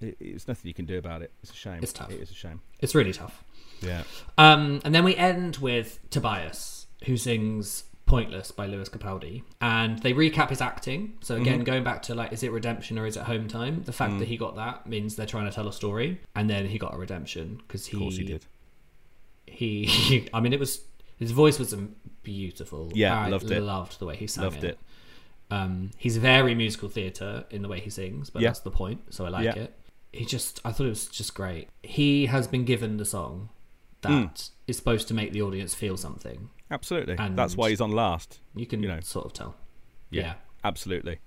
it, it's nothing you can do about it. It's a shame. It's tough. It is a shame. it's really tough. Yeah. Um, and then we end with Tobias, who sings "Pointless" by Lewis Capaldi, and they recap his acting. So again, Mm-hmm. going back to like, is it redemption or is it home time? The Mm. fact that he got that means they're trying to tell a story, and then he got a redemption because he, Of course he did. He, I mean, it was his voice was beautiful. Yeah, I loved it. Loved the way he sang Loved it. it. Um, he's very musical theatre in the way he sings, but Yeah. that's the point. So I like Yeah. it. He just, I thought it was just great. He has been given the song that is Mm. supposed to make the audience feel something. Absolutely. And- That's why he's on last. You can You know. sort of tell. Yeah, Yeah. absolutely.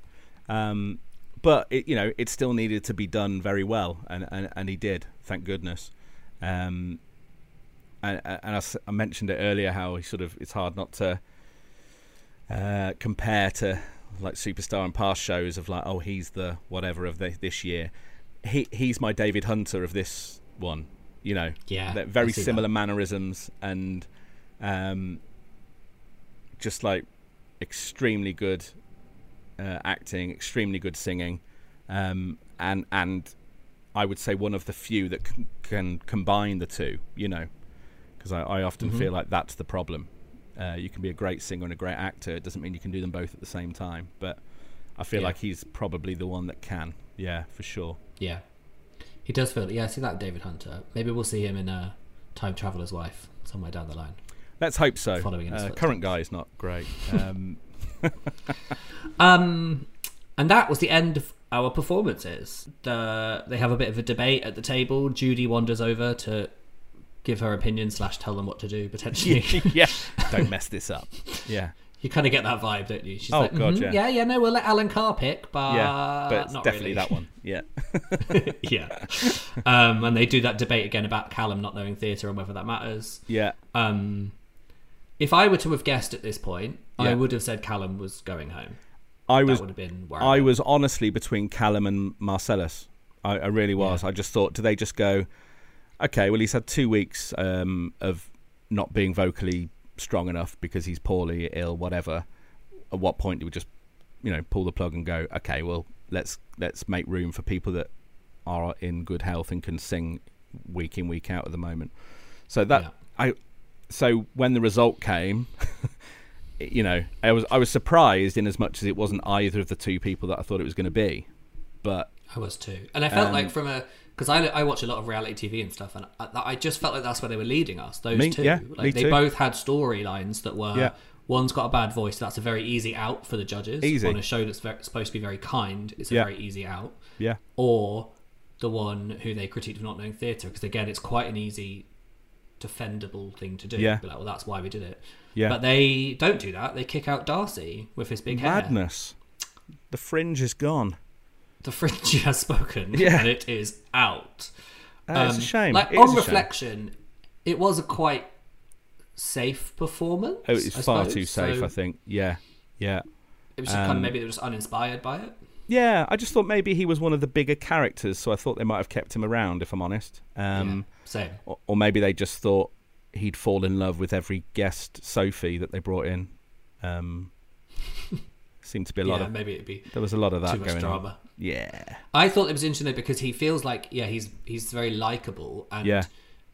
Um, but it, you know, it still needed to be done very well, and and, and he did. Thank goodness. Um, and, and I, I mentioned it earlier how he sort of it's hard not to uh, compare to like superstar and past shows of like oh he's the whatever of the, this year. He he's my David Hunter of this one. You know, Yeah, very similar that. mannerisms and um, just like extremely good uh, acting, extremely good singing, um, and and I would say one of the few that c- can combine the two. You know, because I, I, often mm-hmm. feel like that's the problem. Uh, you can be a great singer and a great actor. It doesn't mean you can do them both at the same time. But I feel yeah. like he's probably the one that can. Yeah, for sure. Yeah, he does feel. Yeah, I see that David Hunter. Maybe we'll see him in a Time Traveler's Wife somewhere down the line. Let's hope so. Following uh, current guy is not great. Um, um, and that was the end of our performances. The, they have a bit of a debate at the table. Judy wanders over to give her opinion slash tell them what to do potentially. yeah, don't mess this up. Yeah. You kind of get that vibe, don't you? She's oh like, God, mm-hmm, yeah. yeah, yeah, no, we'll let Alan Carr pick, but yeah, but not definitely really. that one. Yeah, yeah. Um, and they do that debate again about Callum not knowing theatre and whether that matters. Yeah. Um, if I were to have guessed at this point, yeah. I would have said Callum was going home. I was. That would have been. I was honestly between Callum and Marcellus. I, I really was. Yeah. I just thought, do they just go? Okay, well, he's had two weeks um, of not being vocally strong enough because he's poorly, ill, whatever. At what point do we just, you know, pull the plug and go? Okay, well, let's let's make room for people that are in good health and can sing week in week out at the moment. So that yeah. I, so when the result came. you know, I was I was surprised in as much as it wasn't either of the two people that I thought it was going to be, but I was too, and I felt um, like from a because I, I watch a lot of reality TV and stuff, and I, I, just felt like that's where they were leading us. Those me, two, yeah, like they too. both had storylines that were. Yeah. One's got a bad voice. That's a very easy out for the judges. Easy. On a show that's very, supposed to be very kind, it's a yeah. very easy out. Yeah. Or the one who they critiqued for not knowing theatre, because again, it's quite an easy, defendable thing to do. Yeah. Be like, well, that's why we did it. Yeah. But they don't do that. They kick out Darcy with his big head. Madness. hair. The fringe is gone. The fringe has spoken. Yeah. And it is out. Um, it's a shame. Like it on reflection, it was a quite safe performance. Oh, it's far suppose. too safe. So I think. Yeah, yeah. It was just um, kind of maybe they were just uninspired by it. Yeah, I just thought maybe he was one of the bigger characters, so I thought they might have kept him around. If I'm honest. Um, yeah, same. Or, or, maybe they just thought he'd fall in love with every guest Sophie that they brought in. Um, seemed to be a lot yeah, of maybe it'd be there was a lot of that too much going drama. on. Yeah, I thought it was interesting though because he feels like yeah he's he's very likable and yeah.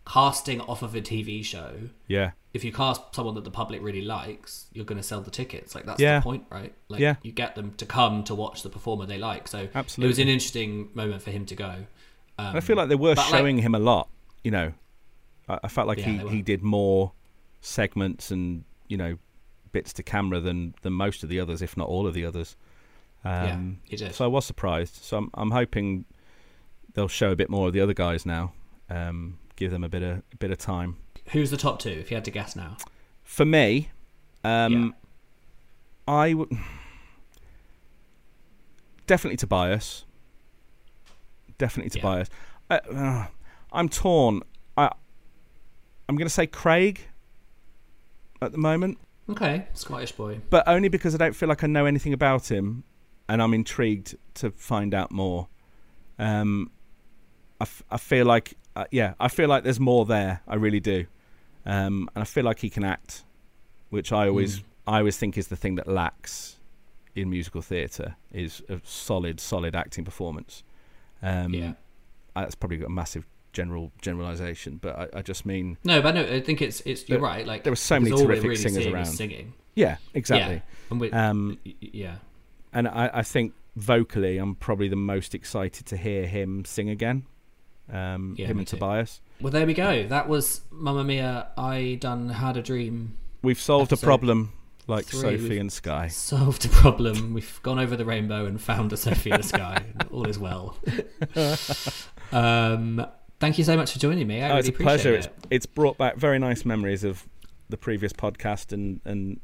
casting off of a TV show. Yeah, if you cast someone that the public really likes, you're going to sell the tickets. Like that's yeah. the point, right? Like yeah. you get them to come to watch the performer they like. So Absolutely. it was an interesting moment for him to go. Um, I feel like they were showing like, him a lot. You know, I, I felt like yeah, he, he did more segments and you know bits to camera than than most of the others, if not all of the others. Um, yeah, he did. So I was surprised. So I'm I'm hoping they'll show a bit more of the other guys now. Um, give them a bit of a bit of time. Who's the top two? If you had to guess now, for me, um, yeah. I would definitely Tobias. Definitely Tobias. Yeah. Uh, uh, I'm torn. I I'm going to say Craig at the moment. Okay, Scottish boy. But only because I don't feel like I know anything about him, and I'm intrigued to find out more. Um, I, f- I feel like, uh, yeah, I feel like there's more there. I really do, um, and I feel like he can act, which I always, mm. I always think is the thing that lacks in musical theatre is a solid, solid acting performance. Um, yeah, that's probably got a massive general generalization, but I, I, just mean no. But no, I think it's it's you're right. Like there were so many terrific really singers around singing. Yeah, exactly. Yeah. And um, yeah, and I, I, think vocally, I'm probably the most excited to hear him sing again. Um, yeah, him and too. Tobias. Well, there we go. That was Mamma Mia. I done had a dream. We've solved a problem like three. Sophie and Sky. Solved a problem. We've gone over the rainbow and found a Sophie and a Sky. All is well. um, Thank you so much for joining me. I oh, really it's a pleasure. It. It's, it's brought back very nice memories of the previous podcast and, and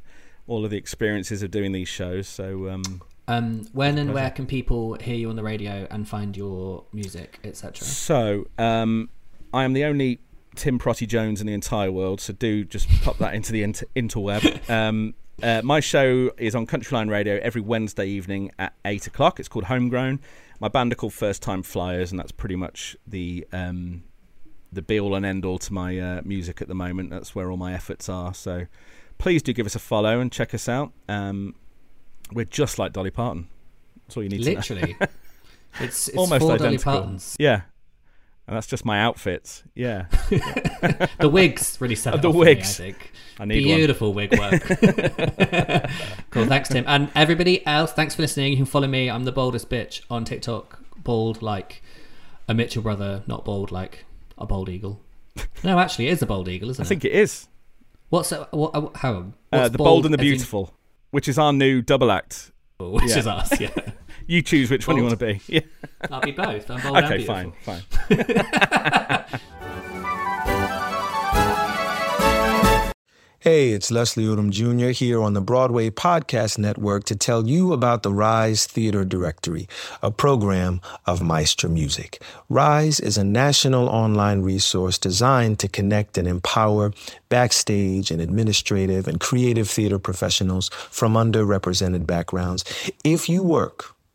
all of the experiences of doing these shows. So, um, um, when and where can people hear you on the radio and find your music, etc.? So, um, I am the only Tim Prottey Jones in the entire world. So do just pop that into the inter- interweb. Um, uh, my show is on Countryline Radio every Wednesday evening at eight o'clock. It's called Homegrown my band are called First Time Flyers, and that's pretty much the um, the be all and end all to my uh, music at the moment. That's where all my efforts are. So please do give us a follow and check us out. Um, We're just like Dolly Parton. That's all you need to know. Literally. It's, it's Almost four Dolly identical. Partons. Yeah. And that's just my outfits. Yeah. The wigs really set it The wigs. Me, I think. I need one. Beautiful wig work. cool. Thanks, Tim. And everybody else, thanks for listening. You can follow me. I'm the baldest bitch on TikTok. Bald like a Mitchell brother, not bald like a bald eagle. No, actually, it is a bald eagle, isn't I it? I think it is. What's a, what? uh, How? Uh, the Bold and the as in- Beautiful, which is our new double act. which Yeah. is us. Yeah, You choose which one you want to be. Yeah. I'll be both. I'm bold Okay, beautiful. fine, fine. Hey, it's Leslie Odom Jr. here on the Broadway Podcast Network to tell you about the Rise Theater Directory, a program of Maestra Music. Rise is a national online resource designed to connect and empower backstage and administrative and creative theater professionals from underrepresented backgrounds. If you work